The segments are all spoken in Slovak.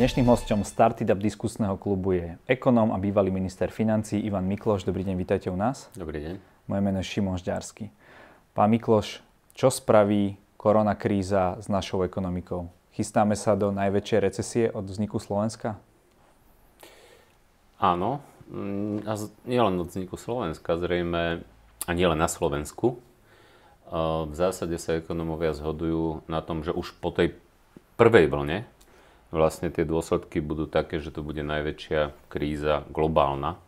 Dnešným hostom Startup diskusného klubu je ekonóm a bývalý minister financí Ivan Mikloš. Dobrý deň, vítajte u nás. Dobrý deň. Moje meno je Šimon Žďarsky. Pán Mikloš, čo spraví korona kríza s našou ekonomikou? Chystáme sa do najväčšej recesie od vzniku Slovenska? Áno, mm, a nielen od vzniku Slovenska, zrejme, a nielen na Slovensku. V zásade sa ekonomovia zhodujú na tom, že už po tej prvej vlne vlastne tie dôsledky budú také, že to bude najväčšia kríza globálna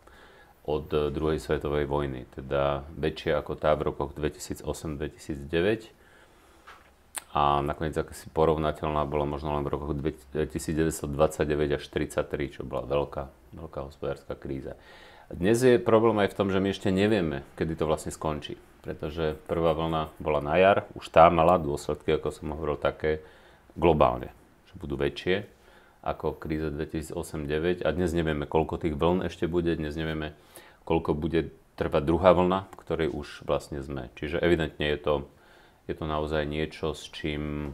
od druhej svetovej vojny. Teda väčšia ako tá v rokoch 2008-2009 a nakoniec si porovnateľná bola možno len v rokoch 1929 až 1933, čo bola veľká, veľká hospodárska kríza. Dnes je problém aj v tom, že my ešte nevieme, kedy to vlastne skončí. Pretože prvá vlna bola na jar, už tá mala dôsledky, ako som hovoril, také globálne, že budú väčšie ako kríza 2008-2009 a dnes nevieme, koľko tých vln ešte bude, dnes nevieme, koľko bude trvať druhá vlna, v ktorej už vlastne sme. Čiže evidentne je to, je to naozaj niečo, s čím,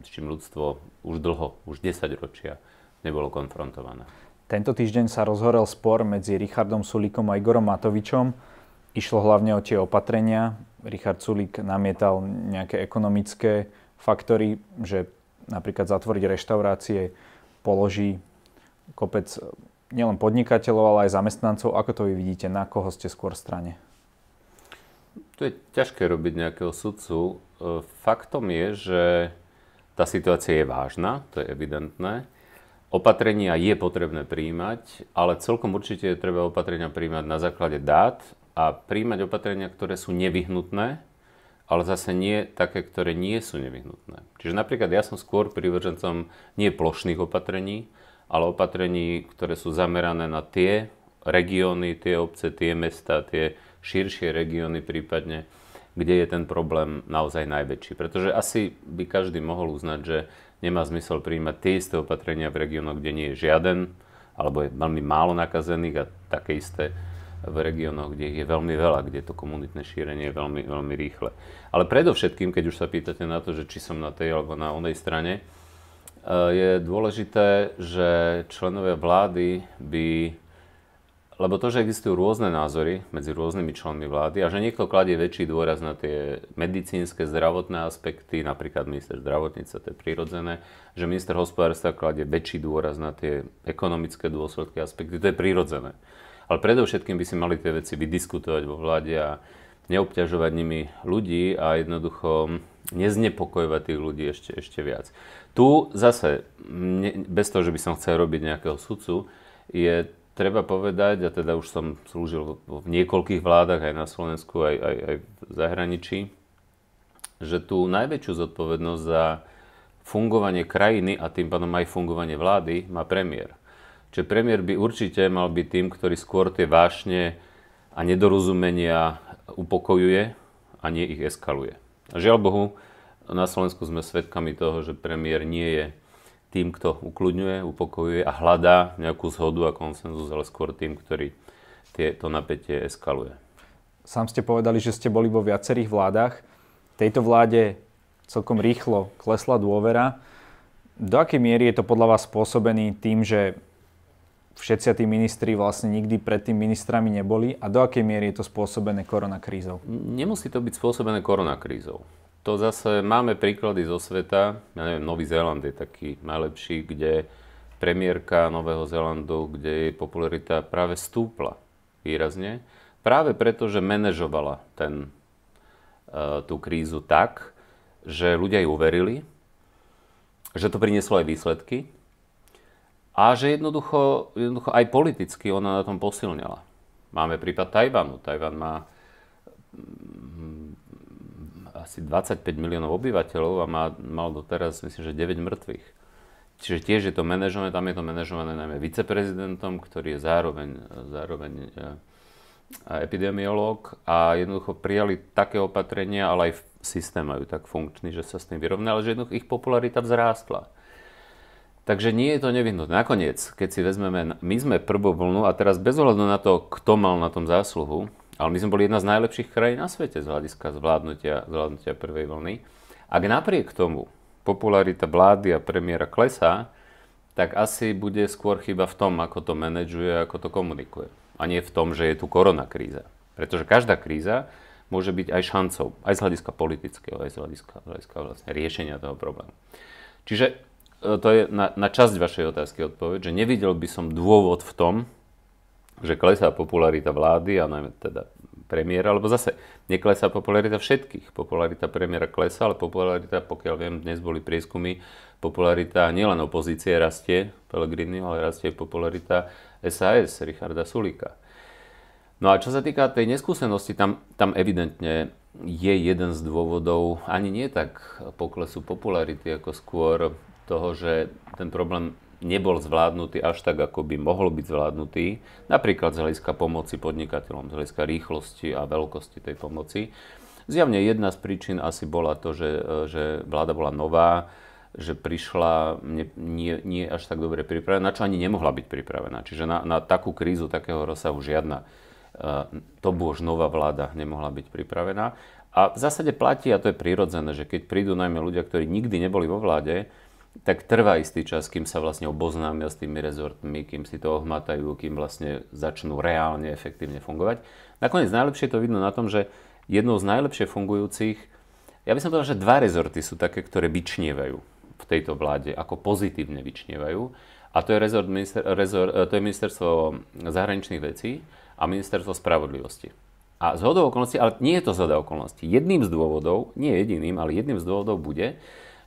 s čím ľudstvo už dlho, už 10 ročia nebolo konfrontované. Tento týždeň sa rozhorel spor medzi Richardom Sulíkom a Igorom Matovičom. Išlo hlavne o tie opatrenia. Richard Sulík namietal nejaké ekonomické faktory, že napríklad zatvoriť reštaurácie položí kopec nielen podnikateľov, ale aj zamestnancov. Ako to vy vidíte? Na koho ste skôr strane? To je ťažké robiť nejakého sudcu. E, faktom je, že tá situácia je vážna, to je evidentné. Opatrenia je potrebné príjmať, ale celkom určite je treba opatrenia príjmať na základe dát a príjmať opatrenia, ktoré sú nevyhnutné, ale zase nie také, ktoré nie sú nevyhnutné. Čiže napríklad ja som skôr privržencom nie plošných opatrení, ale opatrení, ktoré sú zamerané na tie regióny, tie obce, tie mesta, tie širšie regióny prípadne, kde je ten problém naozaj najväčší. Pretože asi by každý mohol uznať, že nemá zmysel príjmať tie isté opatrenia v regiónoch, kde nie je žiaden, alebo je veľmi málo nakazených a také isté v regiónoch, kde ich je veľmi veľa, kde to komunitné šírenie je veľmi, veľmi rýchle. Ale predovšetkým, keď už sa pýtate na to, že či som na tej alebo na onej strane, eh, je dôležité, že členovia vlády by lebo to, že existujú rôzne názory medzi rôznymi členmi vlády a že niekto kladie väčší dôraz na tie medicínske, zdravotné aspekty, napríklad minister zdravotníca, to je prirodzené, že minister hospodárstva kladie väčší dôraz na tie ekonomické dôsledky, aspekty, to je prirodzené. Ale predovšetkým by si mali tie veci vydiskutovať vo vláde a neobťažovať nimi ľudí a jednoducho neznepokojovať tých ľudí ešte, ešte viac. Tu zase, bez toho, že by som chcel robiť nejakého sudcu, je treba povedať, a teda už som slúžil v niekoľkých vládach aj na Slovensku, aj, aj, aj v zahraničí, že tú najväčšiu zodpovednosť za fungovanie krajiny a tým pádom aj fungovanie vlády má premiér. Čiže premiér by určite mal byť tým, ktorý skôr tie vášne a nedorozumenia upokojuje a nie ich eskaluje. Žiaľ Bohu, na Slovensku sme svedkami toho, že premiér nie je tým, kto ukludňuje, upokojuje a hľadá nejakú zhodu a konsenzus, ale skôr tým, ktorý to napätie eskaluje. Sám ste povedali, že ste boli vo viacerých vládach. Tejto vláde celkom rýchlo klesla dôvera. Do akej miery je to podľa vás spôsobený tým, že všetci tí ministri vlastne nikdy predtým ministrami neboli a do akej miery je to spôsobené koronakrízou? Nemusí to byť spôsobené koronakrízou. To zase máme príklady zo sveta. Ja neviem, Nový Zéland je taký najlepší, kde premiérka Nového Zélandu, kde jej popularita práve stúpla výrazne. Práve preto, že manažovala ten, uh, tú krízu tak, že ľudia ju uverili, že to prinieslo aj výsledky a že jednoducho, jednoducho aj politicky ona na tom posilňala. Máme prípad Tajvanu. Tajvan má asi 25 miliónov obyvateľov a má, mal doteraz, myslím, že 9 mŕtvych. Čiže tiež je to manažované, tam je to manažované najmä viceprezidentom, ktorý je zároveň, zároveň e, epidemiológ a jednoducho prijali také opatrenia, ale aj systém majú tak funkčný, že sa s tým vyrovnali, že jednoducho ich popularita vzrástla. Takže nie je to nevyhnutné. Nakoniec, keď si vezmeme, my sme prvú vlnu a teraz bez ohľadu na to, kto mal na tom zásluhu, ale my sme boli jedna z najlepších krajín na svete z hľadiska zvládnutia, zvládnutia prvej vlny. Ak napriek tomu popularita vlády a premiéra klesá, tak asi bude skôr chyba v tom, ako to manažuje, ako to komunikuje. A nie v tom, že je tu korona kríza. Pretože každá kríza môže byť aj šancou, aj z hľadiska politického, aj z hľadiska, hľadiska vlastne riešenia toho problému. Čiže to je na, na časť vašej otázky odpoveď, že nevidel by som dôvod v tom, že klesá popularita vlády a najmä teda premiéra, alebo zase neklesá popularita všetkých. Popularita premiéra klesá, ale popularita, pokiaľ viem, dnes boli prieskumy, popularita nielen opozície rastie, Pellegrini, ale rastie popularita SAS, Richarda Sulika. No a čo sa týka tej neskúsenosti, tam, tam evidentne je jeden z dôvodov, ani nie tak poklesu popularity, ako skôr toho, že ten problém nebol zvládnutý až tak, ako by mohol byť zvládnutý, napríklad z hľadiska pomoci podnikateľom, z hľadiska rýchlosti a veľkosti tej pomoci. Zjavne jedna z príčin asi bola to, že, že vláda bola nová, že prišla nie, nie, nie až tak dobre pripravená, na čo ani nemohla byť pripravená. Čiže na, na takú krízu takého rozsahu žiadna to už nová vláda nemohla byť pripravená. A v zásade platí, a to je prirodzené, že keď prídu najmä ľudia, ktorí nikdy neboli vo vláde, tak trvá istý čas, kým sa vlastne oboznámia s tými rezortmi, kým si to ohmatajú, kým vlastne začnú reálne, efektívne fungovať. Nakoniec najlepšie to vidno na tom, že jednou z najlepšie fungujúcich, ja by som povedal, že dva rezorty sú také, ktoré vyčnievajú v tejto vláde, ako pozitívne vyčnievajú. A to je, rezort, rezort, to je ministerstvo zahraničných vecí a ministerstvo spravodlivosti. A z hodou okolností, ale nie je to zhoda okolností. Jedným z dôvodov, nie jediným, ale jedným z dôvodov bude,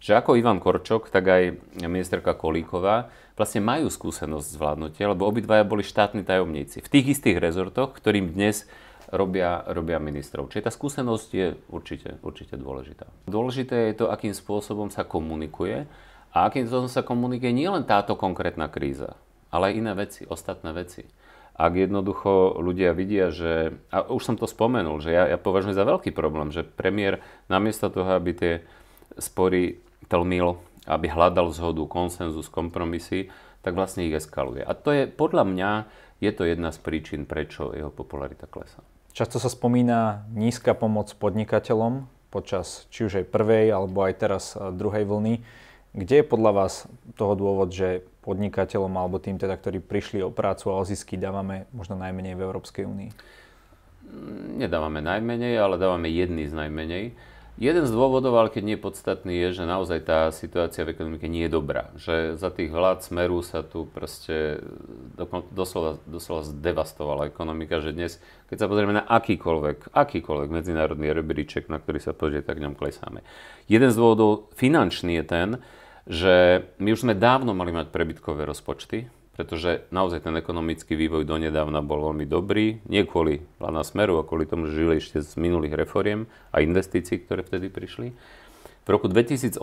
že ako Ivan Korčok, tak aj ministerka Kolíková vlastne majú skúsenosť zvládnutia, lebo obidvaja boli štátni tajomníci v tých istých rezortoch, ktorým dnes robia, robia ministrov. Čiže tá skúsenosť je určite, určite dôležitá. Dôležité je to, akým spôsobom sa komunikuje a akým spôsobom sa komunikuje nielen táto konkrétna kríza, ale aj iné veci, ostatné veci ak jednoducho ľudia vidia, že, a už som to spomenul, že ja, ja považujem za veľký problém, že premiér namiesto toho, aby tie spory tlmil, aby hľadal zhodu, konsenzus, kompromisy, tak vlastne ich eskaluje. A to je, podľa mňa, je to jedna z príčin, prečo jeho popularita klesá. Často sa spomína nízka pomoc podnikateľom počas či už aj prvej, alebo aj teraz eh, druhej vlny. Kde je podľa vás toho dôvod, že podnikateľom alebo tým teda, ktorí prišli o prácu a o zisky dávame možno najmenej v Európskej únii? Nedávame najmenej, ale dávame jedný z najmenej. Jeden z dôvodov, ale keď nie podstatný, je, že naozaj tá situácia v ekonomike nie je dobrá. Že za tých vlád Smeru sa tu proste doslova, doslova zdevastovala ekonomika, že dnes, keď sa pozrieme na akýkoľvek, akýkoľvek medzinárodný rebríček, na ktorý sa pozrie, tak ňom klesáme. Jeden z dôvodov finančný je ten, že my už sme dávno mali mať prebytkové rozpočty, pretože naozaj ten ekonomický vývoj donedávna bol veľmi dobrý, nie kvôli plána Smeru, a kvôli tomu, že žili ešte z minulých reforiem a investícií, ktoré vtedy prišli. V roku 2018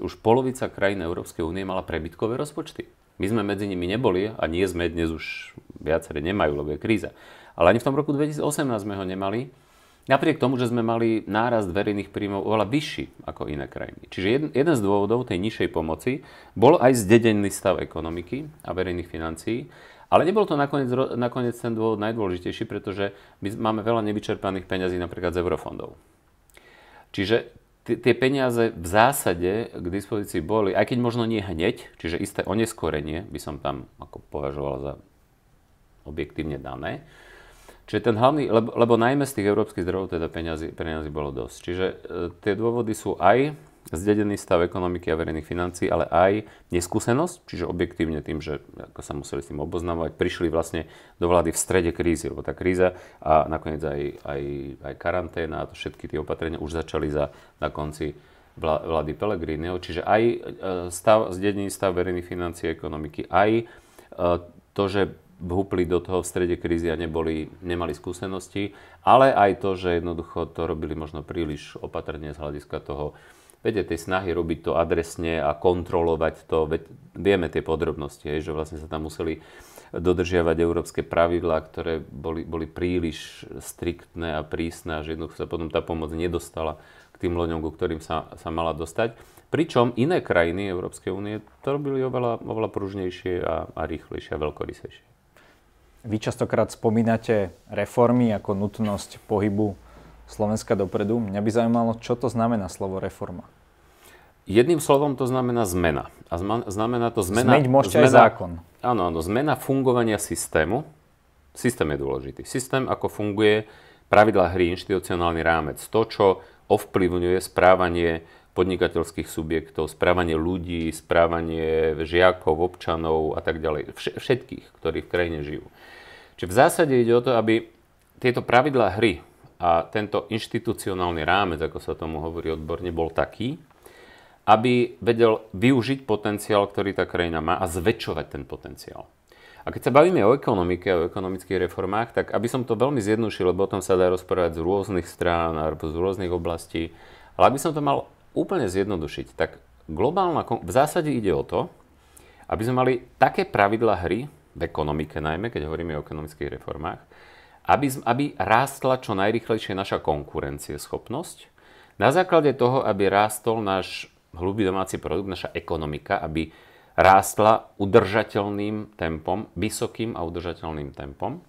už polovica krajín Európskej únie mala prebytkové rozpočty. My sme medzi nimi neboli a nie sme dnes už viaceré nemajú, lebo je kríza. Ale ani v tom roku 2018 sme ho nemali Napriek tomu, že sme mali nárast verejných príjmov oveľa vyšší ako iné krajiny. Čiže jeden, jeden z dôvodov tej nižšej pomoci bol aj zdedený stav ekonomiky a verejných financií, ale nebol to nakoniec, nakoniec ten dôvod najdôležitejší, pretože my máme veľa nevyčerpaných peňazí napríklad z eurofondov. Čiže tie peniaze v zásade k dispozícii boli, aj keď možno nie hneď, čiže isté oneskorenie by som tam ako považoval za objektívne dané, Čiže ten hlavný, lebo, lebo najmä z tých európskych zdrojov teda peniazy, peniazy bolo dosť. Čiže e, tie dôvody sú aj zdedený stav ekonomiky a verejných financií, ale aj neskúsenosť, čiže objektívne tým, že ako sa museli s tým oboznamovať, prišli vlastne do vlády v strede krízy, lebo tá kríza a nakoniec aj, aj, aj karanténa a to všetky tie opatrenia už začali za, na konci vlády Pellegriniho, čiže aj e, stav, zdedený stav verejných financií a ekonomiky, aj e, to, že vhúpli do toho v strede krízy a neboli, nemali skúsenosti, ale aj to, že jednoducho to robili možno príliš opatrne z hľadiska toho, viete, tej snahy robiť to adresne a kontrolovať to, vieme tie podrobnosti, že vlastne sa tam museli dodržiavať európske pravidlá, ktoré boli, boli príliš striktné a prísne že jednoducho sa potom tá pomoc nedostala k tým loďom, ku ktorým sa, sa mala dostať. Pričom iné krajiny Európskej únie to robili oveľa, oveľa pružnejšie a, a rýchlejšie a veľkorysejšie. Vy častokrát spomínate reformy ako nutnosť pohybu Slovenska dopredu. Mňa by zaujímalo, čo to znamená slovo reforma. Jedným slovom to znamená zmena. A znamená to zmena... Zmeť môžete zmena, aj zákon. Áno, áno, zmena fungovania systému. Systém je dôležitý. Systém, ako funguje pravidlá hry, inštitucionálny rámec. To, čo ovplyvňuje správanie podnikateľských subjektov, správanie ľudí, správanie žiakov, občanov a tak ďalej. Všetkých, ktorí v krajine žijú. Čiže v zásade ide o to, aby tieto pravidlá hry a tento inštitucionálny rámec, ako sa tomu hovorí odborne, bol taký, aby vedel využiť potenciál, ktorý tá krajina má a zväčšovať ten potenciál. A keď sa bavíme o ekonomike a o ekonomických reformách, tak aby som to veľmi zjednodušil, lebo o tom sa dá rozprávať z rôznych strán alebo z rôznych oblastí, ale aby som to mal úplne zjednodušiť, tak globálna, v zásade ide o to, aby sme mali také pravidla hry, v ekonomike najmä, keď hovoríme o ekonomických reformách, aby, aby rástla čo najrychlejšie naša konkurencieschopnosť, na základe toho, aby rástol náš hlubý domáci produkt, naša ekonomika, aby rástla udržateľným tempom, vysokým a udržateľným tempom,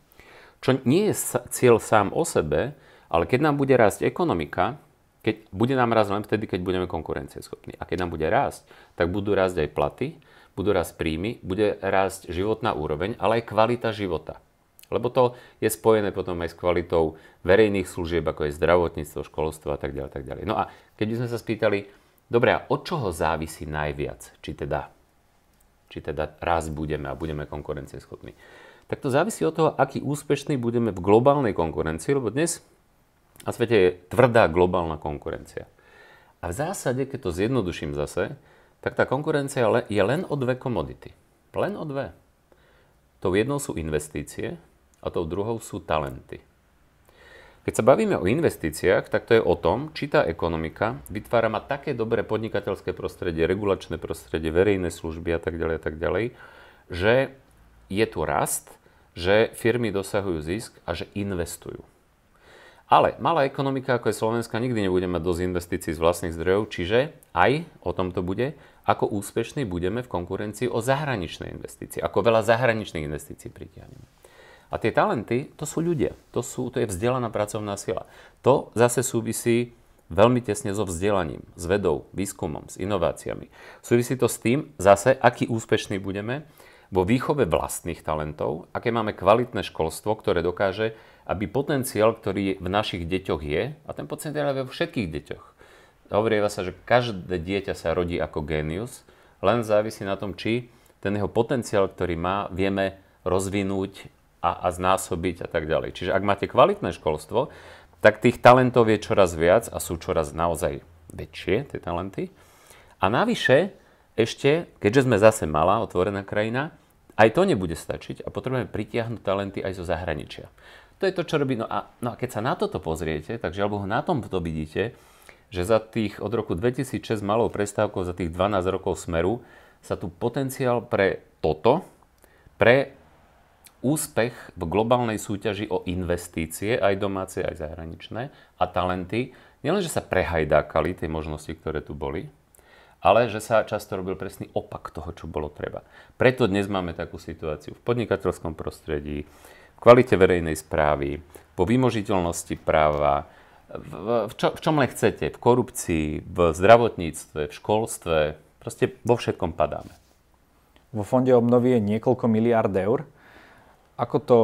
čo nie je cieľ sám o sebe, ale keď nám bude rásť ekonomika, keď bude nám rásť len vtedy, keď budeme konkurencieschopní. A keď nám bude rásť, tak budú rásť aj platy, budú rásť príjmy, bude rásť životná úroveň, ale aj kvalita života. Lebo to je spojené potom aj s kvalitou verejných služieb, ako je zdravotníctvo, školstvo a tak ďalej. Tak ďalej. No a keď by sme sa spýtali, dobre, a od čoho závisí najviac? Či teda či teda raz budeme a budeme konkurencieschopní. Tak to závisí od toho, aký úspešný budeme v globálnej konkurencii, lebo dnes na svete je tvrdá globálna konkurencia. A v zásade, keď to zjednoduším zase, tak tá konkurencia je len o dve komodity. Len o dve. Tou jednou sú investície a tou druhou sú talenty. Keď sa bavíme o investíciách, tak to je o tom, či tá ekonomika vytvára ma také dobré podnikateľské prostredie, regulačné prostredie, verejné služby a tak ďalej a tak ďalej, že je tu rast, že firmy dosahujú zisk a že investujú. Ale malá ekonomika, ako je Slovenska, nikdy nebude mať dosť investícií z vlastných zdrojov, čiže aj o tom to bude, ako úspešní budeme v konkurencii o zahraničné investície, ako veľa zahraničných investícií pritiahneme. A tie talenty, to sú ľudia, to, sú, to je vzdelaná pracovná sila. To zase súvisí veľmi tesne so vzdelaním, s vedou, výskumom, s inováciami. Súvisí to s tým zase, aký úspešný budeme vo výchove vlastných talentov, aké máme kvalitné školstvo, ktoré dokáže, aby potenciál, ktorý v našich deťoch je, a ten potenciál je vo všetkých deťoch. Hovorí sa, že každé dieťa sa rodí ako génius, len závisí na tom, či ten jeho potenciál, ktorý má, vieme rozvinúť a, a znásobiť a tak ďalej. Čiže ak máte kvalitné školstvo, tak tých talentov je čoraz viac a sú čoraz naozaj väčšie tie talenty. A navyše, ešte, keďže sme zase malá, otvorená krajina, aj to nebude stačiť a potrebujeme pritiahnuť talenty aj zo zahraničia. To je to, čo robí. No a, no a keď sa na toto pozriete, tak žiaľ Bohu, na tom to vidíte, že za tých od roku 2006 malou prestávkou, za tých 12 rokov smeru, sa tu potenciál pre toto, pre úspech v globálnej súťaži o investície, aj domáce, aj zahraničné, a talenty, nielenže sa prehajdákali tie možnosti, ktoré tu boli, ale že sa často robil presný opak toho, čo bolo treba. Preto dnes máme takú situáciu v podnikateľskom prostredí, v kvalite verejnej správy, po vymožiteľnosti práva, v, v, čo, v čom len chcete, v korupcii, v zdravotníctve, v školstve, proste vo všetkom padáme. Vo fonde obnovy je niekoľko miliard eur. Ako to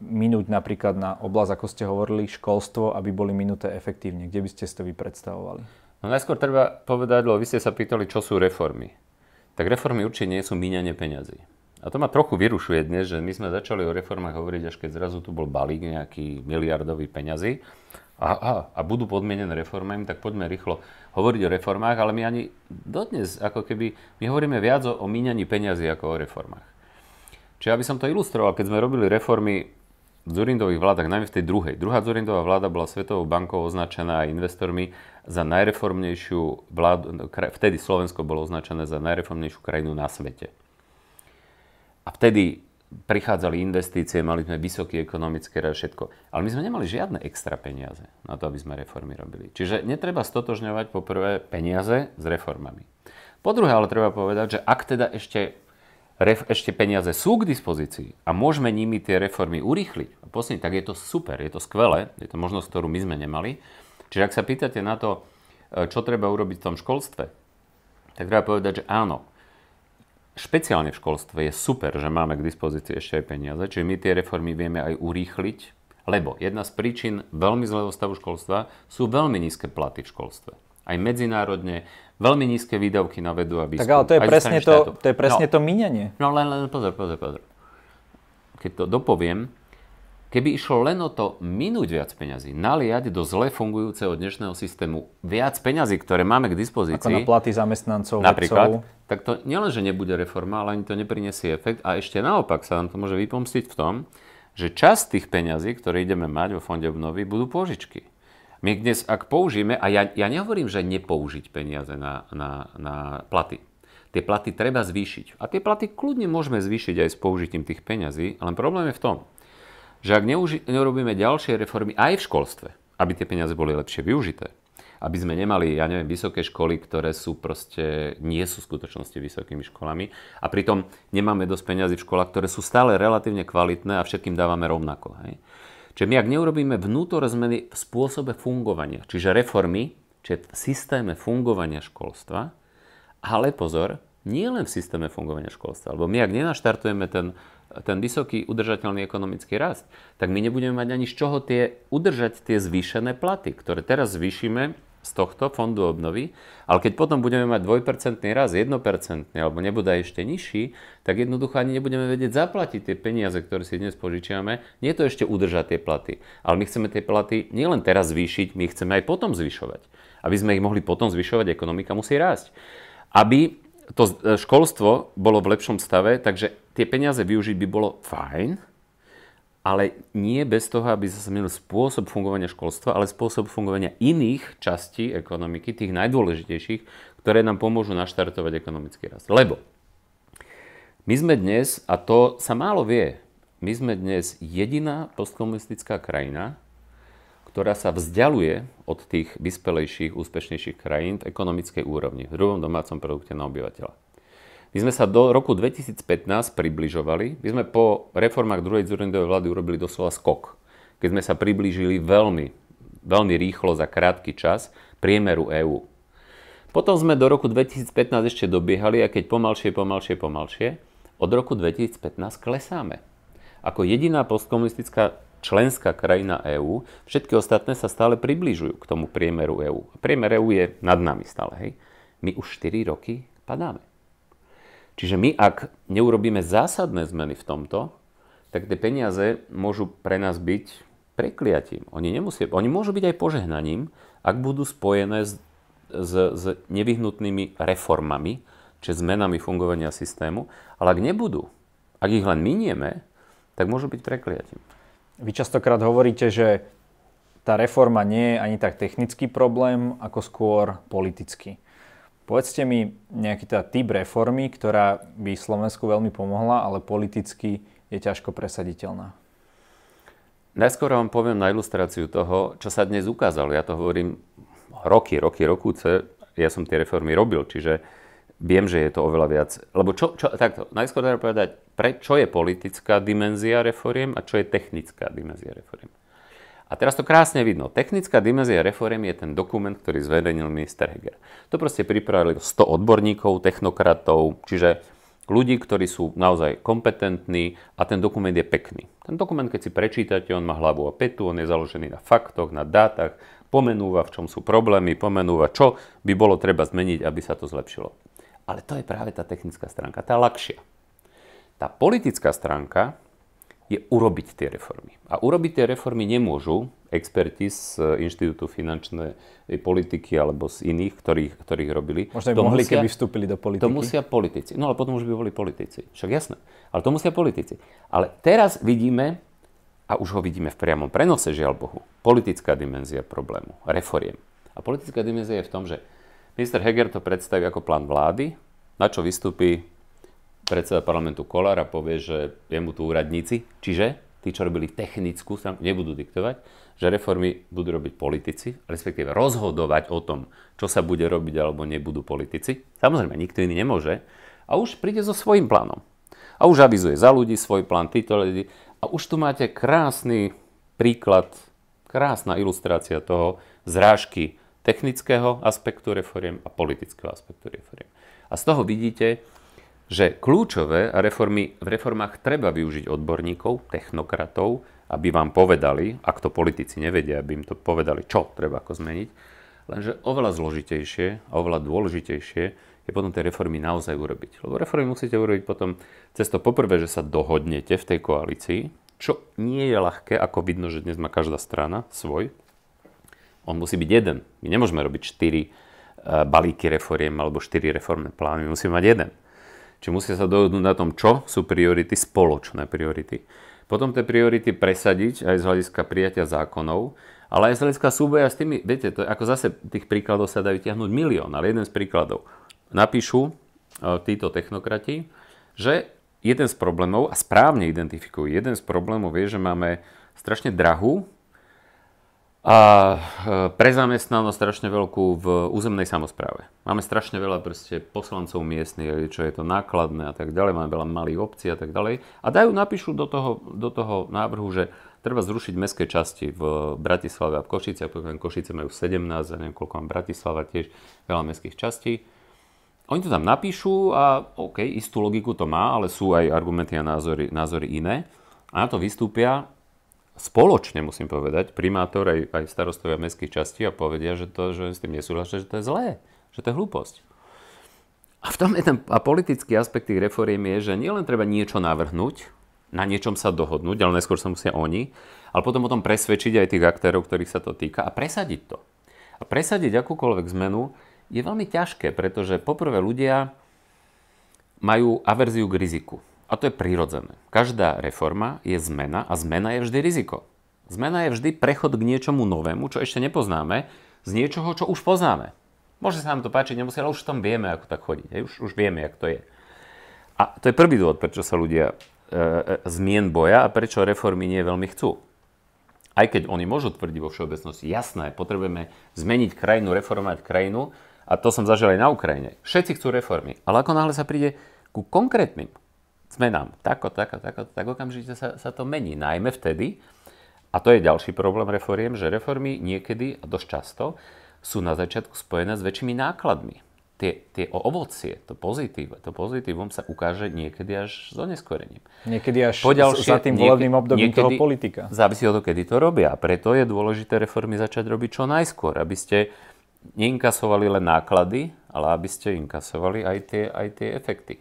minúť napríklad na oblasť, ako ste hovorili, školstvo, aby boli minuté efektívne? Kde by ste si to vy predstavovali? No najskôr treba povedať, lebo vy ste sa pýtali, čo sú reformy. Tak reformy určite nie sú míňanie peňazí. A to ma trochu vyrušuje dnes, že my sme začali o reformách hovoriť, až keď zrazu tu bol balík nejaký miliardový peňazí a, a, a budú podmienené reformami, tak poďme rýchlo hovoriť o reformách, ale my ani dodnes, ako keby, my hovoríme viac o, o míňaní peňazí ako o reformách. Čiže aby som to ilustroval, keď sme robili reformy v Zurindových vládach, najmä v tej druhej. Druhá Zurindová vláda bola Svetovou bankou označená aj investormi za najreformnejšiu vládu, vtedy Slovensko bolo označené za najreformnejšiu krajinu na svete. A vtedy prichádzali investície, mali sme vysoký ekonomický rast, všetko. Ale my sme nemali žiadne extra peniaze na to, aby sme reformy robili. Čiže netreba stotožňovať poprvé peniaze s reformami. Po druhé, ale treba povedať, že ak teda ešte ref, ešte peniaze sú k dispozícii a môžeme nimi tie reformy urýchliť a posilniť, tak je to super, je to skvelé, je to možnosť, ktorú my sme nemali. Čiže ak sa pýtate na to, e, čo treba urobiť v tom školstve, tak treba povedať, že áno, špeciálne v školstve je super, že máme k dispozícii ešte aj peniaze, čiže my tie reformy vieme aj urýchliť, lebo jedna z príčin veľmi zlého stavu školstva sú veľmi nízke platy v školstve. Aj medzinárodne, veľmi nízke výdavky na vedu a výskum. Tak ale to je presne, to, to, je presne no, to míňanie. No len, len pozor, pozor, pozor. Keď to dopoviem, Keby išlo len o to minúť viac peňazí, naliať do zle fungujúceho dnešného systému viac peňazí, ktoré máme k dispozícii. Ako na platy zamestnancov, napríklad, vedcov. tak to nielenže nebude reforma, ale ani to neprinesie efekt. A ešte naopak sa nám to môže vypomstiť v tom, že časť tých peňazí, ktoré ideme mať vo fonde obnovy, budú pôžičky. My dnes, ak použijeme, a ja, ja nehovorím, že nepoužiť peniaze na, na, na platy. Tie platy treba zvýšiť. A tie platy kľudne môžeme zvýšiť aj s použitím tých peňazí, ale problém je v tom, že ak neuži- neurobíme ďalšie reformy aj v školstve, aby tie peniaze boli lepšie využité, aby sme nemali, ja neviem, vysoké školy, ktoré sú proste, nie sú v skutočnosti vysokými školami a pritom nemáme dosť peniazy v školách, ktoré sú stále relatívne kvalitné a všetkým dávame rovnako. Hej. Čiže my, ak neurobíme vnútorné zmeny v spôsobe fungovania, čiže reformy, čiže v systéme fungovania školstva, ale pozor, nie len v systéme fungovania školstva, lebo my, ak nenaštartujeme ten ten vysoký udržateľný ekonomický rast, tak my nebudeme mať ani z čoho tie, udržať tie zvýšené platy, ktoré teraz zvýšime z tohto fondu obnovy, ale keď potom budeme mať 2% rast, 1% alebo nebude ešte nižší, tak jednoducho ani nebudeme vedieť zaplatiť tie peniaze, ktoré si dnes požičiame. Nie je to ešte udržať tie platy, ale my chceme tie platy nielen teraz zvýšiť, my chceme aj potom zvyšovať. Aby sme ich mohli potom zvyšovať, ekonomika musí rásť. Aby to e, školstvo bolo v lepšom stave, takže tie peniaze využiť by bolo fajn, ale nie bez toho, aby sa zmenil spôsob fungovania školstva, ale spôsob fungovania iných častí ekonomiky, tých najdôležitejších, ktoré nám pomôžu naštartovať ekonomický rast. Lebo my sme dnes, a to sa málo vie, my sme dnes jediná postkomunistická krajina, ktorá sa vzdialuje od tých vyspelejších, úspešnejších krajín v ekonomickej úrovni, v druhom domácom produkte na obyvateľa. My sme sa do roku 2015 približovali. My sme po reformách druhej Zurindovej vlády urobili doslova skok. Keď sme sa priblížili veľmi, veľmi rýchlo za krátky čas priemeru EÚ. Potom sme do roku 2015 ešte dobiehali a keď pomalšie, pomalšie, pomalšie, od roku 2015 klesáme. Ako jediná postkomunistická členská krajina EÚ, všetky ostatné sa stále približujú k tomu priemeru EÚ. Priemer EÚ je nad nami stále. Hej. My už 4 roky padáme. Čiže my, ak neurobíme zásadné zmeny v tomto, tak tie peniaze môžu pre nás byť prekliatím. Oni, nemusia, oni môžu byť aj požehnaním, ak budú spojené s, s, s nevyhnutnými reformami, či zmenami fungovania systému, ale ak nebudú, ak ich len minieme, tak môžu byť prekliatím. Vy častokrát hovoríte, že tá reforma nie je ani tak technický problém, ako skôr politický. Povedzte mi nejaký tá typ reformy, ktorá by Slovensku veľmi pomohla, ale politicky je ťažko presaditeľná. Najskôr vám poviem na ilustráciu toho, čo sa dnes ukázalo. Ja to hovorím roky, roky, rokúce. Ja som tie reformy robil, čiže viem, že je to oveľa viac. Lebo čo, čo takto, najskôr treba povedať, pre, čo je politická dimenzia reforiem a čo je technická dimenzia reforiem. A teraz to krásne vidno. Technická dimenzia reform je ten dokument, ktorý zverejnil minister Heger. To proste pripravili 100 odborníkov, technokratov, čiže ľudí, ktorí sú naozaj kompetentní a ten dokument je pekný. Ten dokument, keď si prečítate, on má hlavu a petu, on je založený na faktoch, na dátach, pomenúva, v čom sú problémy, pomenúva, čo by bolo treba zmeniť, aby sa to zlepšilo. Ale to je práve tá technická stránka, tá ľahšia. Tá politická stránka je urobiť tie reformy. A urobiť tie reformy nemôžu experti z Inštitútu finančnej politiky alebo z iných, ktorých, ktorých robili. Možno by to mohli, musia, keby vstúpili do politiky. To musia politici. No ale potom už by boli politici. Však jasné. Ale to musia politici. Ale teraz vidíme, a už ho vidíme v priamom prenose, žiaľ Bohu, politická dimenzia problému, reforiem. A politická dimenzia je v tom, že minister Heger to predstaví ako plán vlády, na čo vystúpi predseda parlamentu Kolár a povie, že jemu tu úradníci, čiže tí, čo robili technickú stránku, nebudú diktovať, že reformy budú robiť politici, respektíve rozhodovať o tom, čo sa bude robiť alebo nebudú politici. Samozrejme, nikto iný nemôže. A už príde so svojím plánom. A už avizuje za ľudí svoj plán, títo ľudí. A už tu máte krásny príklad, krásna ilustrácia toho zrážky technického aspektu reforiem a politického aspektu reforiem. A z toho vidíte, že kľúčové reformy, v reformách treba využiť odborníkov, technokratov, aby vám povedali, ak to politici nevedia, aby im to povedali, čo treba ako zmeniť, lenže oveľa zložitejšie a oveľa dôležitejšie je potom tie reformy naozaj urobiť. Lebo reformy musíte urobiť potom cez to poprvé, že sa dohodnete v tej koalícii, čo nie je ľahké, ako vidno, že dnes má každá strana svoj. On musí byť jeden. My nemôžeme robiť štyri eh, balíky reforiem alebo štyri reformné plány. My musíme mať jeden. Čiže musia sa dohodnúť na tom, čo sú priority, spoločné priority. Potom tie priority presadiť aj z hľadiska prijatia zákonov, ale aj z hľadiska súboja s tými, viete, to ako zase tých príkladov sa dá vytiahnuť milión, ale jeden z príkladov. Napíšu e, títo technokrati, že jeden z problémov, a správne identifikujú, jeden z problémov je, že máme strašne drahú a e, prezamestnanosť strašne veľkú v územnej samozpráve. Máme strašne veľa proste poslancov miestnych, čo je to nákladné a tak ďalej, máme veľa malých obcí a tak ďalej. A dajú, napíšu do toho, do toho návrhu, že treba zrušiť mestské časti v Bratislave a v Košice. Poviem, Košice majú 17, a neviem koľko mám Bratislava tiež, veľa mestských častí. Oni to tam napíšu a OK, istú logiku to má, ale sú aj argumenty a názory, názory iné. A na to vystúpia spoločne, musím povedať, primátor aj, aj starostovia mestských častí a povedia, že, to, že s tým nesúhlasia, že to je zlé, že to je hlúposť. A v tom je ten a politický aspekt tých reforiem je, že nielen treba niečo navrhnúť, na niečom sa dohodnúť, ale neskôr sa musia oni, ale potom o tom presvedčiť aj tých aktérov, ktorých sa to týka a presadiť to. A presadiť akúkoľvek zmenu je veľmi ťažké, pretože poprvé ľudia majú averziu k riziku. A to je prirodzené. Každá reforma je zmena a zmena je vždy riziko. Zmena je vždy prechod k niečomu novému, čo ešte nepoznáme, z niečoho, čo už poznáme. Môže sa nám to páčiť, nemusí, ale už v tom vieme, ako tak chodiť. Už, už vieme, jak to je. A to je prvý dôvod, prečo sa ľudia e, e, zmien boja a prečo reformy nie veľmi chcú. Aj keď oni môžu tvrdiť vo všeobecnosti, jasné, potrebujeme zmeniť krajinu, reformovať krajinu, a to som zažil aj na Ukrajine. Všetci chcú reformy, ale ako náhle sa príde ku konkrétnym zmenám. Tako, tako, tako, tak okamžite sa, sa to mení. Najmä vtedy, a to je ďalší problém reforiem, že reformy niekedy a dosť často sú na začiatku spojené s väčšími nákladmi. Tie, tie ovocie, to pozitív, to pozitívum sa ukáže niekedy až s oneskorením. Niekedy až Poďalšie, za tým volebným obdobím niekedy, toho politika. Závisí od toho, kedy to robia. Preto je dôležité reformy začať robiť čo najskôr, aby ste neinkasovali len náklady, ale aby ste inkasovali aj tie, aj tie efekty.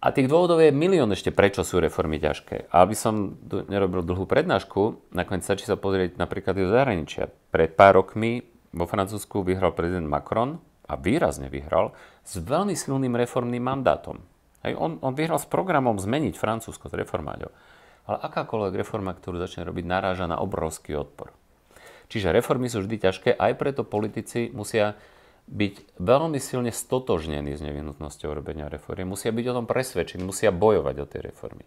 A tých dôvodov je milión ešte, prečo sú reformy ťažké. A aby som nerobil dlhú prednášku, nakoniec stačí sa pozrieť napríklad do zahraničia. Pred pár rokmi vo Francúzsku vyhral prezident Macron a výrazne vyhral s veľmi silným reformným mandátom. Hej, on, on vyhral s programom zmeniť Francúzsko, s reformáďou. Ale akákoľvek reforma, ktorú začne robiť, naráža na obrovský odpor. Čiže reformy sú vždy ťažké, aj preto politici musia byť veľmi silne stotožnení s nevyhnutnosťou robenia reformy. Musia byť o tom presvedčení, musia bojovať o tie reformy.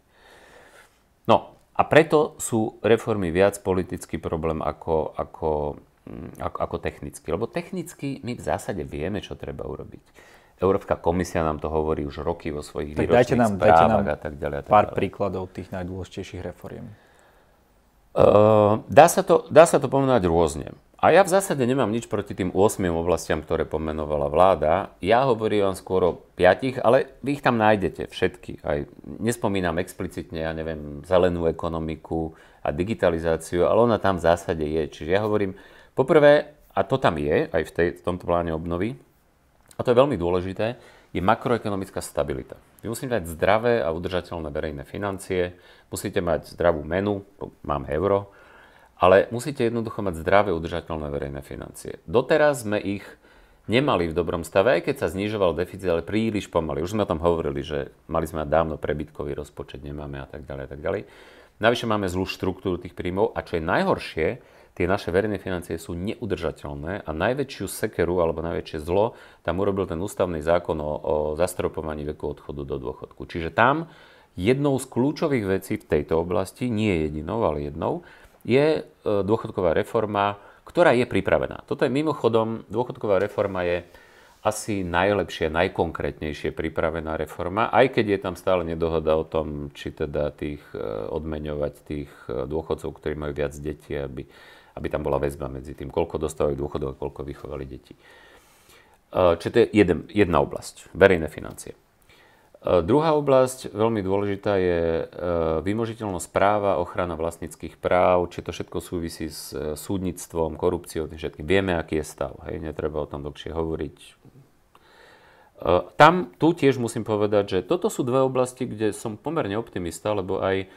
No a preto sú reformy viac politický problém ako, ako, mm, ako, ako technický. Lebo technicky my v zásade vieme, čo treba urobiť. Európska komisia nám to hovorí už roky vo svojich tak výročných dajte nám, dajte nám a tak ďalej. A tak pár ďalej. príkladov tých najdôležitejších reforiem. Uh, dá, sa to, dá sa to pomenovať rôzne. A ja v zásade nemám nič proti tým 8 oblastiam, ktoré pomenovala vláda. Ja hovorím vám skôr o 5, ale vy ich tam nájdete všetky. Aj nespomínam explicitne, ja neviem, zelenú ekonomiku a digitalizáciu, ale ona tam v zásade je. Čiže ja hovorím, poprvé, a to tam je aj v, tej, v tomto pláne obnovy, a to je veľmi dôležité, je makroekonomická stabilita. Vy musíte mať zdravé a udržateľné verejné financie, musíte mať zdravú menu, máme euro, ale musíte jednoducho mať zdravé, udržateľné verejné financie. Doteraz sme ich nemali v dobrom stave, aj keď sa znižoval deficit, ale príliš pomaly. Už sme o tom hovorili, že mali sme dávno prebytkový rozpočet, nemáme a tak ďalej a tak ďalej. Navyše máme zlú štruktúru tých príjmov a čo je najhoršie, tie naše verejné financie sú neudržateľné a najväčšiu sekeru alebo najväčšie zlo tam urobil ten ústavný zákon o, o zastropovaní veku odchodu do dôchodku. Čiže tam jednou z kľúčových vecí v tejto oblasti, nie jedinou, ale jednou, je e, dôchodková reforma, ktorá je pripravená. Toto je mimochodom, dôchodková reforma je asi najlepšie, najkonkrétnejšie pripravená reforma, aj keď je tam stále nedohoda o tom, či teda tých e, odmeňovať tých e, dôchodcov, ktorí majú viac detí, aby, aby tam bola väzba medzi tým, koľko dostávajú dôchodov a koľko vychovali deti. Čiže to je jeden, jedna oblasť, verejné financie. Druhá oblasť, veľmi dôležitá, je vymožiteľnosť práva, ochrana vlastníckých práv, či to všetko súvisí s súdnictvom, korupciou, tým všetkým. Vieme, aký je stav, hej, netreba o tom dlhšie hovoriť. Tam, tu tiež musím povedať, že toto sú dve oblasti, kde som pomerne optimista, lebo aj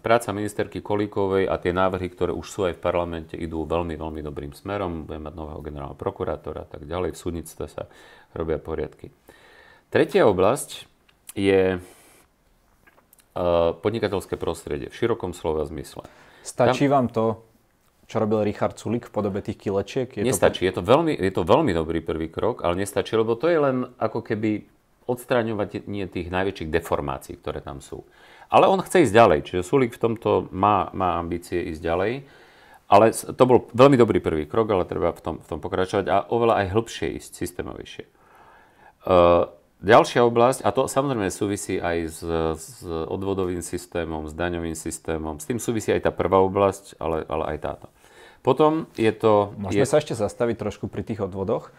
práca ministerky Kolíkovej a tie návrhy, ktoré už sú aj v parlamente, idú veľmi, veľmi dobrým smerom. Budeme mať nového generálneho prokurátora a tak ďalej. V súdnictve sa robia poriadky. Tretia oblasť je e, podnikateľské prostredie v širokom slova zmysle. Stačí Tam... vám to, čo robil Richard Sulik v podobe tých kilečiek? Je nestačí. To... Je, to veľmi, je to veľmi dobrý prvý krok, ale nestačí, lebo to je len ako keby odstraňovať nie tých najväčších deformácií, ktoré tam sú. Ale on chce ísť ďalej, čiže Sulik v tomto má, má ambície ísť ďalej. Ale to bol veľmi dobrý prvý krok, ale treba v tom, v tom pokračovať a oveľa aj hĺbšie ísť, systémovejšie. Uh, ďalšia oblasť, a to samozrejme súvisí aj s, s odvodovým systémom, s daňovým systémom, s tým súvisí aj tá prvá oblasť, ale, ale aj táto. Potom je to... Môžeme je... sa ešte zastaviť trošku pri tých odvodoch.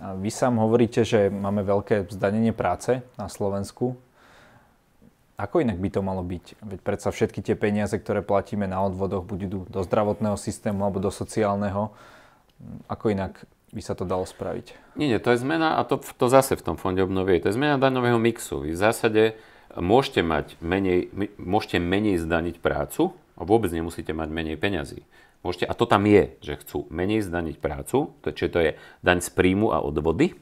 Vy sám hovoríte, že máme veľké zdanenie práce na Slovensku. Ako inak by to malo byť? Veď predsa všetky tie peniaze, ktoré platíme na odvodoch, buď idú do zdravotného systému alebo do sociálneho. Ako inak by sa to dalo spraviť? Nie, nie, to je zmena, a to, to zase v tom fonde obnovy, to je zmena daňového mixu. Vy v zásade môžete mať menej, môžete menej zdaniť prácu a vôbec nemusíte mať menej peňazí. Môžete, a to tam je, že chcú menej zdaniť prácu, to, čiže to je daň z príjmu a odvody,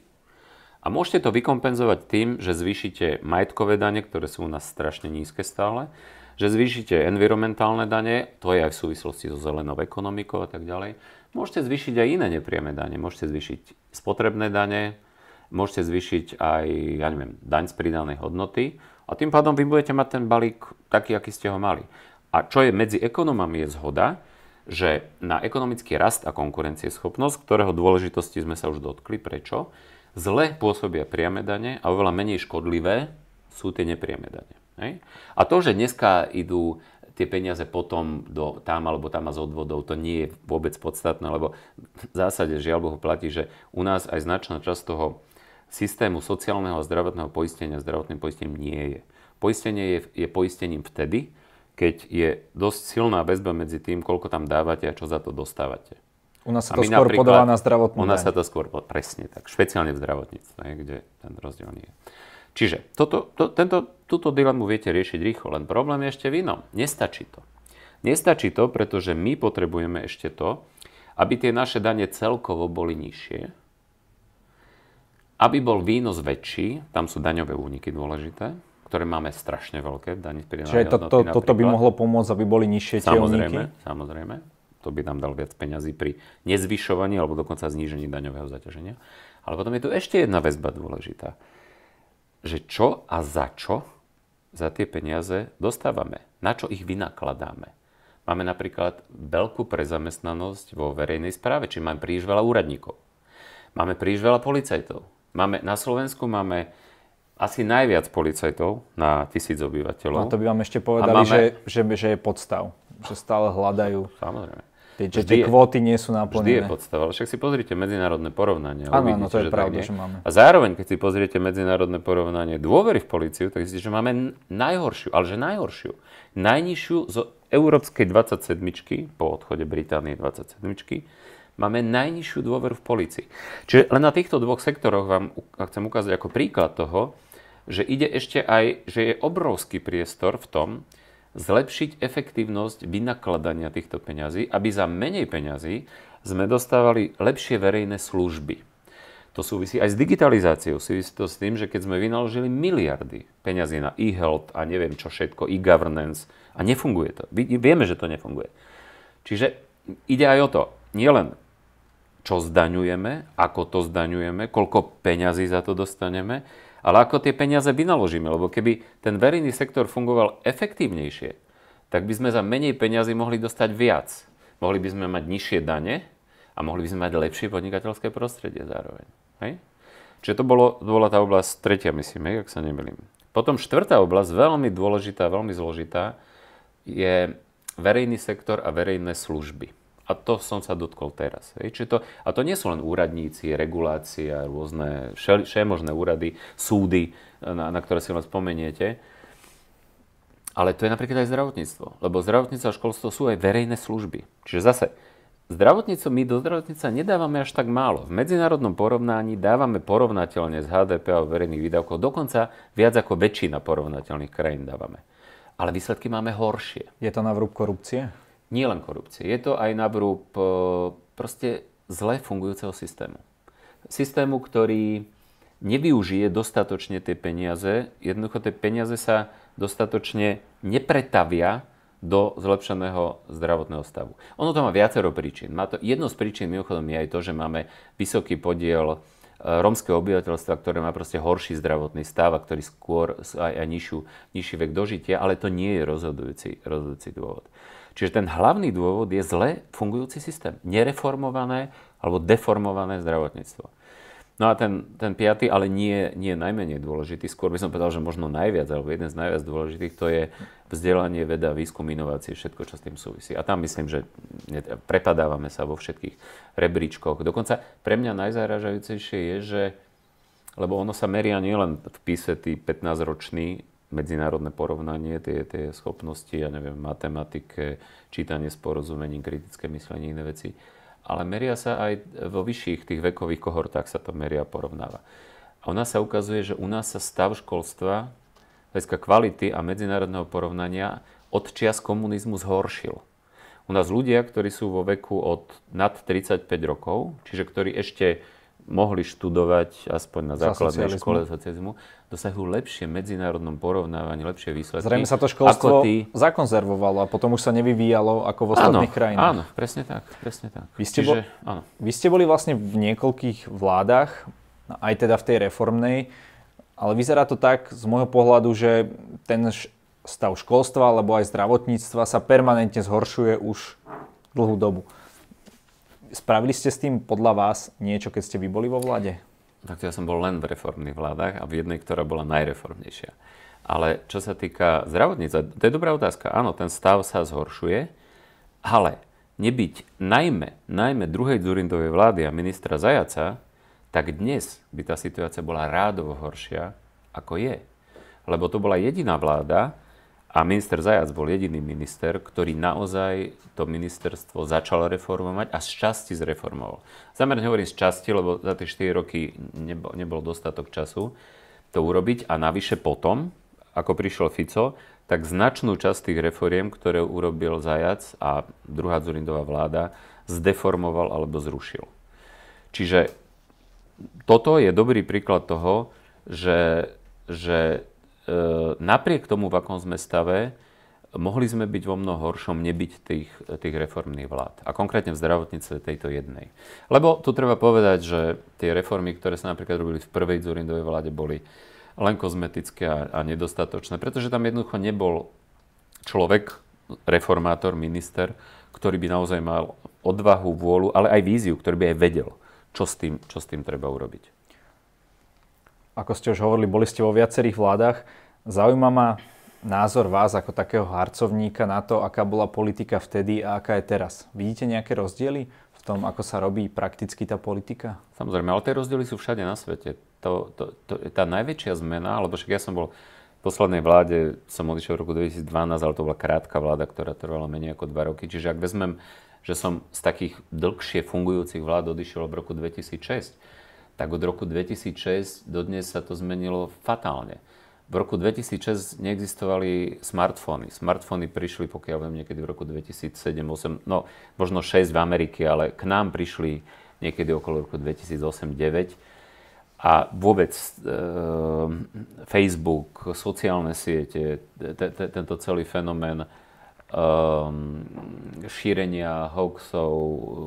a môžete to vykompenzovať tým, že zvýšite majetkové dane, ktoré sú u nás strašne nízke stále, že zvýšite environmentálne dane, to je aj v súvislosti so zelenou ekonomikou a tak ďalej. Môžete zvýšiť aj iné nepriame dane. Môžete zvýšiť spotrebné dane, môžete zvýšiť aj, ja neviem, daň z pridanej hodnoty a tým pádom vy budete mať ten balík taký, aký ste ho mali. A čo je medzi ekonomami je zhoda, že na ekonomický rast a konkurencieschopnosť, ktorého dôležitosti sme sa už dotkli, prečo? Zle pôsobia priame dane a oveľa menej škodlivé sú tie nepriame dane. Hej? A to, že dneska idú tie peniaze potom do tam alebo tam a z odvodov, to nie je vôbec podstatné, lebo v zásade žiaľ Bohu platí, že u nás aj značná časť toho systému sociálneho a zdravotného poistenia zdravotným poistením nie je. Poistenie je, je poistením vtedy, keď je dosť silná väzba medzi tým, koľko tam dávate a čo za to dostávate. U nás sa to skôr podáva na zdravotnú U nás sa to skôr, presne tak, špeciálne v zdravotníctve, kde ten rozdiel nie je. Čiže toto, to, tento, túto dilemu viete riešiť rýchlo, len problém je ešte v inom. Nestačí to. Nestačí to, pretože my potrebujeme ešte to, aby tie naše dane celkovo boli nižšie, aby bol výnos väčší, tam sú daňové úniky dôležité, ktoré máme strašne veľké v daní Čiže to, to, toto by mohlo pomôcť, aby boli nižšie tie samozrejme, úniky? Samozrejme, to by nám dal viac peňazí pri nezvyšovaní alebo dokonca znížení daňového zaťaženia. Ale potom je tu ešte jedna väzba dôležitá. Že čo a za čo za tie peniaze dostávame? Na čo ich vynakladáme? Máme napríklad veľkú prezamestnanosť vo verejnej správe, či máme príliš veľa úradníkov. Máme príliš veľa policajtov. Máme, na Slovensku máme asi najviac policajtov na tisíc obyvateľov. A to by vám ešte povedali, máme... že, že, že je podstav. Že stále hľadajú. Samozrejme. Tie, že tie kvóty nie sú naplnené. Vždy je podstava. Však si pozrite medzinárodné porovnanie. Áno, no to je pravda, že máme. A zároveň, keď si pozriete medzinárodné porovnanie dôvery v policiu, tak zistíte, že máme najhoršiu, ale že najhoršiu. Najnižšiu zo európskej 27 po odchode Británie 27 máme najnižšiu dôveru v policii. Čiže len na týchto dvoch sektoroch vám chcem ukázať ako príklad toho, že ide ešte aj, že je obrovský priestor v tom, zlepšiť efektívnosť vynakladania týchto peňazí, aby za menej peňazí sme dostávali lepšie verejné služby. To súvisí aj s digitalizáciou, súvisí to s tým, že keď sme vynaložili miliardy peňazí na e-health a neviem čo všetko, e-governance a nefunguje to. Vieme, že to nefunguje. Čiže ide aj o to, nielen čo zdaňujeme, ako to zdaňujeme, koľko peňazí za to dostaneme, ale ako tie peniaze vynaložíme. Lebo keby ten verejný sektor fungoval efektívnejšie, tak by sme za menej peniazy mohli dostať viac. Mohli by sme mať nižšie dane a mohli by sme mať lepšie podnikateľské prostredie zároveň. Hej? Čiže to, bolo, to bola tá oblasť tretia, myslím, ak sa nemýlim. Potom štvrtá oblasť, veľmi dôležitá, veľmi zložitá, je verejný sektor a verejné služby. A to som sa dotkol teraz. Hej. Čiže to, a to nie sú len úradníci, regulácia, rôzne všemožné úrady, súdy, na, na ktoré si len spomeniete. Ale to je napríklad aj zdravotníctvo. Lebo zdravotníctvo a školstvo sú aj verejné služby. Čiže zase, zdravotníctvo, my do zdravotníctva nedávame až tak málo. V medzinárodnom porovnaní dávame porovnateľne z HDP a verejných výdavkov, dokonca viac ako väčšina porovnateľných krajín dávame. Ale výsledky máme horšie. Je to na vrúb korupcie? Nie len korupcie, je to aj na vrúb e, proste zle fungujúceho systému. Systému, ktorý nevyužije dostatočne tie peniaze, jednoducho tie peniaze sa dostatočne nepretavia do zlepšeného zdravotného stavu. Ono to má viacero príčin. Má to, jednou z príčin mimochodom je aj to, že máme vysoký podiel e, rómskeho obyvateľstva, ktoré má proste horší zdravotný stav a ktorý skôr aj, aj nižšiu, nižší vek dožitia, ale to nie je rozhodujúci, rozhodujúci dôvod. Čiže ten hlavný dôvod je zle fungujúci systém. Nereformované alebo deformované zdravotníctvo. No a ten, ten piatý, ale nie, nie najmenej dôležitý, skôr by som povedal, že možno najviac, alebo jeden z najviac dôležitých, to je vzdelanie, veda, výskum, inovácie, všetko, čo s tým súvisí. A tam myslím, že prepadávame sa vo všetkých rebríčkoch. Dokonca pre mňa najzaražajúcejšie je, že lebo ono sa meria nielen v píse tí 15-roční medzinárodné porovnanie, tie, tie schopnosti, ja neviem, matematike, čítanie s porozumením, kritické myslenie, iné veci. Ale meria sa aj vo vyšších tých vekových kohortách sa to meria a porovnáva. A u nás sa ukazuje, že u nás sa stav školstva, hľadiska kvality a medzinárodného porovnania od čias komunizmu zhoršil. U nás ľudia, ktorí sú vo veku od nad 35 rokov, čiže ktorí ešte mohli študovať aspoň na základnej Za škole socializmu, dosahujú lepšie medzinárodnom porovnávaní, lepšie výsledky. Zrejme sa to školstvo ty... zakonzervovalo a potom už sa nevyvíjalo ako v ostatných áno, krajinách. Áno, presne tak. Presne tak. Vy, ste Čiže, bol, áno. vy ste boli vlastne v niekoľkých vládach, aj teda v tej reformnej, ale vyzerá to tak z môjho pohľadu, že ten stav školstva alebo aj zdravotníctva sa permanentne zhoršuje už dlhú dobu. Spravili ste s tým podľa vás niečo, keď ste vy boli vo vláde? Tak ja som bol len v reformných vládach a v jednej, ktorá bola najreformnejšia. Ale čo sa týka zdravotníca, to je dobrá otázka. Áno, ten stav sa zhoršuje, ale nebyť najmä, najmä druhej Dzurindovej vlády a ministra Zajaca, tak dnes by tá situácia bola rádovo horšia, ako je. Lebo to bola jediná vláda, a minister Zajac bol jediný minister, ktorý naozaj to ministerstvo začal reformovať a z časti zreformoval. Zamerne hovorím z časti, lebo za tie 4 roky nebol, nebol dostatok času to urobiť a navyše potom, ako prišiel Fico, tak značnú časť tých reforiem, ktoré urobil Zajac a druhá Zurindová vláda, zdeformoval alebo zrušil. Čiže toto je dobrý príklad toho, že, že napriek tomu, v akom sme stave, mohli sme byť vo mnoho horšom nebyť tých, tých reformných vlád. A konkrétne v zdravotnice tejto jednej. Lebo tu treba povedať, že tie reformy, ktoré sa napríklad robili v prvej Zurindovej vláde, boli len kozmetické a, a nedostatočné, pretože tam jednoducho nebol človek, reformátor, minister, ktorý by naozaj mal odvahu, vôľu, ale aj víziu, ktorý by aj vedel, čo s tým, čo s tým treba urobiť ako ste už hovorili, boli ste vo viacerých vládach. Zaujíma ma názor vás ako takého harcovníka na to, aká bola politika vtedy a aká je teraz. Vidíte nejaké rozdiely v tom, ako sa robí prakticky tá politika? Samozrejme, ale tie rozdiely sú všade na svete. To, to, to, tá najväčšia zmena, alebo však ja som bol v poslednej vláde, som odišiel v roku 2012, ale to bola krátka vláda, ktorá trvala menej ako dva roky. Čiže ak vezmem, že som z takých dlhšie fungujúcich vlád odišiel v roku 2006, tak od roku 2006 do dnes sa to zmenilo fatálne. V roku 2006 neexistovali smartfóny. Smartfóny prišli, pokiaľ viem, niekedy v roku 2007-2008, no možno 6 v Amerike, ale k nám prišli niekedy okolo roku 2008-2009. A vôbec e, Facebook, sociálne siete, tento celý fenomén šírenia hoaxov,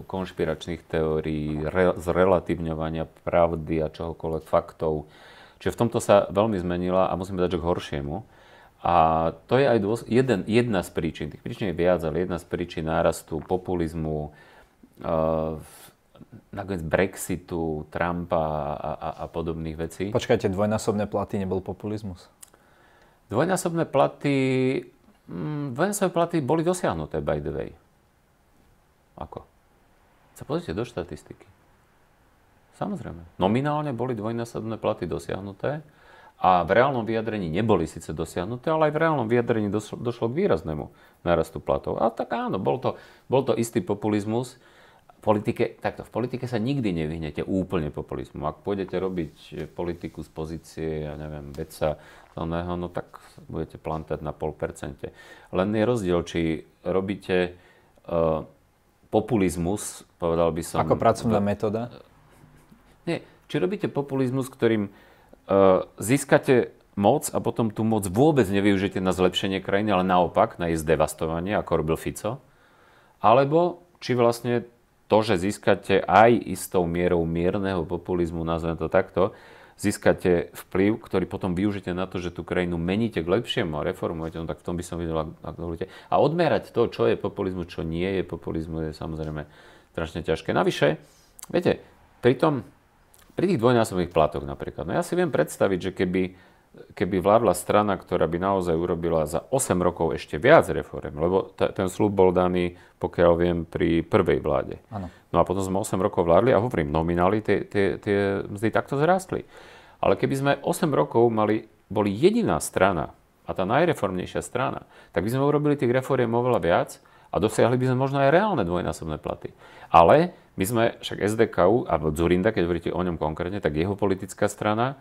konšpiračných teórií, re, zrelatívňovania pravdy a čohokoľvek faktov. Čiže v tomto sa veľmi zmenila a musím povedať, že k horšiemu. A to je aj dôs- jeden, jedna z príčin, tých príčin je viac, ale jedna z príčin nárastu populizmu, uh, nakoniec Brexitu, Trumpa a, a, a podobných vecí. Počkajte, dvojnásobné platy nebol populizmus? Dvojnásobné platy Mm, vojenské platy boli dosiahnuté, by the way. Ako? Sa pozrite do štatistiky. Samozrejme. Nominálne boli dvojnásobné platy dosiahnuté a v reálnom vyjadrení neboli síce dosiahnuté, ale aj v reálnom vyjadrení došlo, došlo k výraznému narastu platov. A tak áno, bol to, bol to istý populizmus. Politike, takto, v politike sa nikdy nevyhnete úplne populizmu. Ak pôjdete robiť politiku z pozície, ja neviem, vedca, no tak budete plantať na pol percente. Len je rozdiel, či robíte uh, populizmus, povedal by som... Ako pracovná metóda? Nie, či robíte populizmus, ktorým uh, získate moc a potom tú moc vôbec nevyužijete na zlepšenie krajiny, ale naopak na jej zdevastovanie, ako robil Fico. Alebo či vlastne to, že získate aj istou mierou mierneho populizmu, nazvem to takto, získate vplyv, ktorý potom využite na to, že tú krajinu meníte k lepšiemu a reformujete, no tak v tom by som videl, ak dovolíte. A odmerať to, čo je populizmus, čo nie je populizmu, je samozrejme strašne ťažké. Navyše, viete, pri tom, pri tých dvojnásobných platoch napríklad, no ja si viem predstaviť, že keby keby vládla strana, ktorá by naozaj urobila za 8 rokov ešte viac reform, lebo t- ten slúb bol daný, pokiaľ viem, pri prvej vláde. Ano. No a potom sme 8 rokov vládli a hovorím, nominály tie, tie, tie mzdy takto zrástli. Ale keby sme 8 rokov mali, boli jediná strana, a tá najreformnejšia strana, tak by sme urobili tých reforiem oveľa viac a dosiahli by sme možno aj reálne dvojnásobné platy. Ale my sme, však SDKU, alebo Zurinda, keď hovoríte o ňom konkrétne, tak jeho politická strana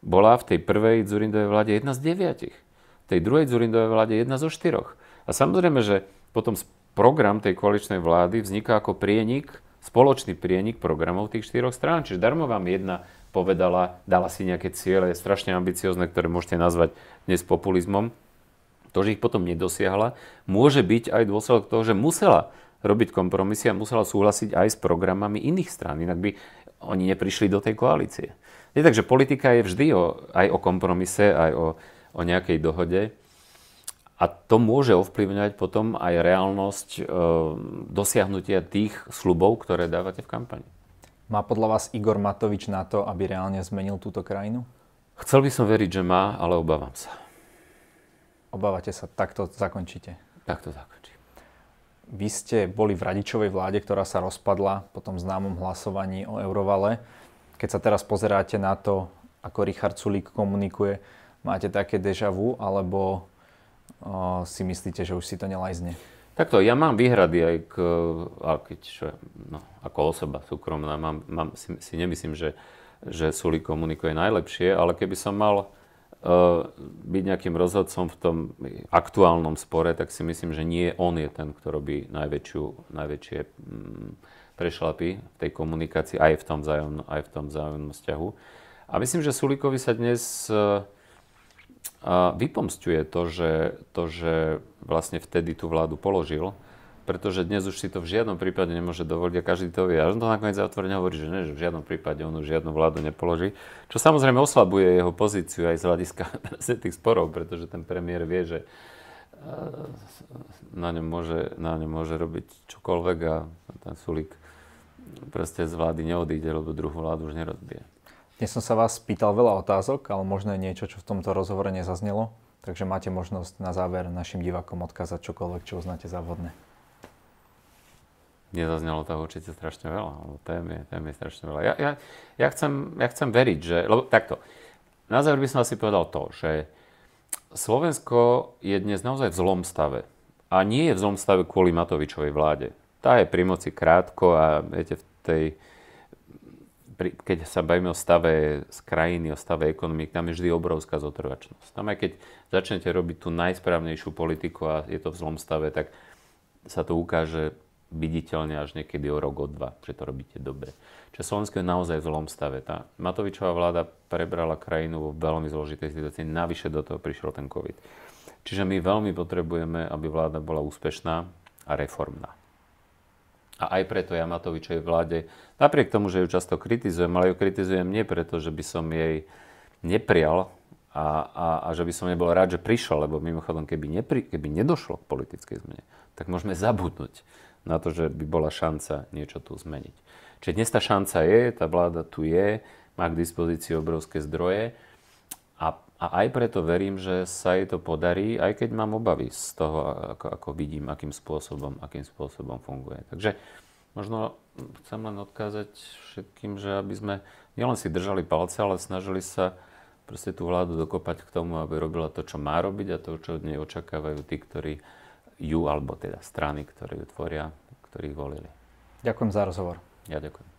bola v tej prvej Zurindovej vláde jedna z deviatich. V tej druhej Zurindovej vláde jedna zo štyroch. A samozrejme, že potom program tej koaličnej vlády vzniká ako prienik, spoločný prienik programov tých štyroch strán. Čiže darmo vám jedna povedala, dala si nejaké ciele strašne ambiciozne, ktoré môžete nazvať dnes populizmom. To, že ich potom nedosiahla, môže byť aj dôsledok toho, že musela robiť kompromisy a musela súhlasiť aj s programami iných strán. Inak by oni neprišli do tej koalície. Je takže politika je vždy o, aj o kompromise, aj o, o nejakej dohode. A to môže ovplyvňovať potom aj reálnosť e, dosiahnutia tých slubov, ktoré dávate v kampani. Má podľa vás Igor Matovič na to, aby reálne zmenil túto krajinu? Chcel by som veriť, že má, ale obávam sa. Obávate sa, takto zakončíte? Takto zakončím. Vy ste boli v radičovej vláde, ktorá sa rozpadla po tom známom hlasovaní o eurovale. Keď sa teraz pozeráte na to, ako Richard Sulík komunikuje, máte také deja vu, alebo o, si myslíte, že už si to nelajzne? Takto, ja mám výhrady aj k, keď, čo, no, ako osoba súkromná, mám, mám, si, si nemyslím, že, že Sulík komunikuje najlepšie, ale keby som mal byť nejakým rozhodcom v tom aktuálnom spore, tak si myslím, že nie on je ten, kto robí najväčšiu, najväčšie mm, prešlapy v tej komunikácii aj v tom vzájomnom, aj v tom vzájomnom vzťahu. A myslím, že Sulíkovi sa dnes uh, vypomstuje to že, to, že vlastne vtedy tú vládu položil, pretože dnes už si to v žiadnom prípade nemôže dovoliť a každý to vie. A on to nakoniec otvorene hovorí, že, ne, že v žiadnom prípade on už žiadnu vládu nepoloží. Čo samozrejme oslabuje jeho pozíciu aj z hľadiska tých sporov, pretože ten premiér vie, že na ňom môže, na ňom môže robiť čokoľvek a ten Sulík proste z vlády neodíde, lebo druhú vládu už nerozbije. Dnes som sa vás pýtal veľa otázok, ale možno je niečo, čo v tomto rozhovore nezaznelo. Takže máte možnosť na záver našim divákom odkázať čokoľvek, čo uznáte za vhodné. Nezaznelo toho určite strašne veľa, tém je, tém je strašne veľa. Ja, ja, ja, chcem, ja chcem veriť, že... Lebo takto, na záver by som asi povedal to, že Slovensko je dnes naozaj v zlom stave. A nie je v zlom stave kvôli Matovičovej vláde. Tá je pri moci krátko a viete, v tej, pri, keď sa bavíme o stave z krajiny, o stave ekonomik, tam je vždy obrovská zotrvačnosť. Tam aj keď začnete robiť tú najsprávnejšiu politiku a je to v zlom stave, tak sa to ukáže viditeľne až niekedy o rok, o dva, že to robíte dobre. Čiže Slovensko je naozaj v zlom stave. Tá Matovičová vláda prebrala krajinu vo veľmi zložitej situácii, navyše do toho prišiel ten COVID. Čiže my veľmi potrebujeme, aby vláda bola úspešná a reformná. A aj preto ja Matovičovej vláde, napriek tomu, že ju často kritizujem, ale ju kritizujem nie preto, že by som jej neprial a, a, a že by som nebol rád, že prišiel, lebo mimochodom, keby, nepri, keby nedošlo k politickej zmene, tak môžeme zabudnúť na to, že by bola šanca niečo tu zmeniť. Čiže dnes tá šanca je, tá vláda tu je, má k dispozícii obrovské zdroje a, a aj preto verím, že sa jej to podarí, aj keď mám obavy z toho, ako, ako vidím, akým spôsobom, akým spôsobom funguje. Takže možno chcem len odkázať všetkým, že aby sme nielen si držali palce, ale snažili sa proste tú vládu dokopať k tomu, aby robila to, čo má robiť a to, čo od nej očakávajú tí, ktorí ju, alebo teda strany, ktoré ju tvoria, ktorí volili. Ďakujem za rozhovor. Ja ďakujem.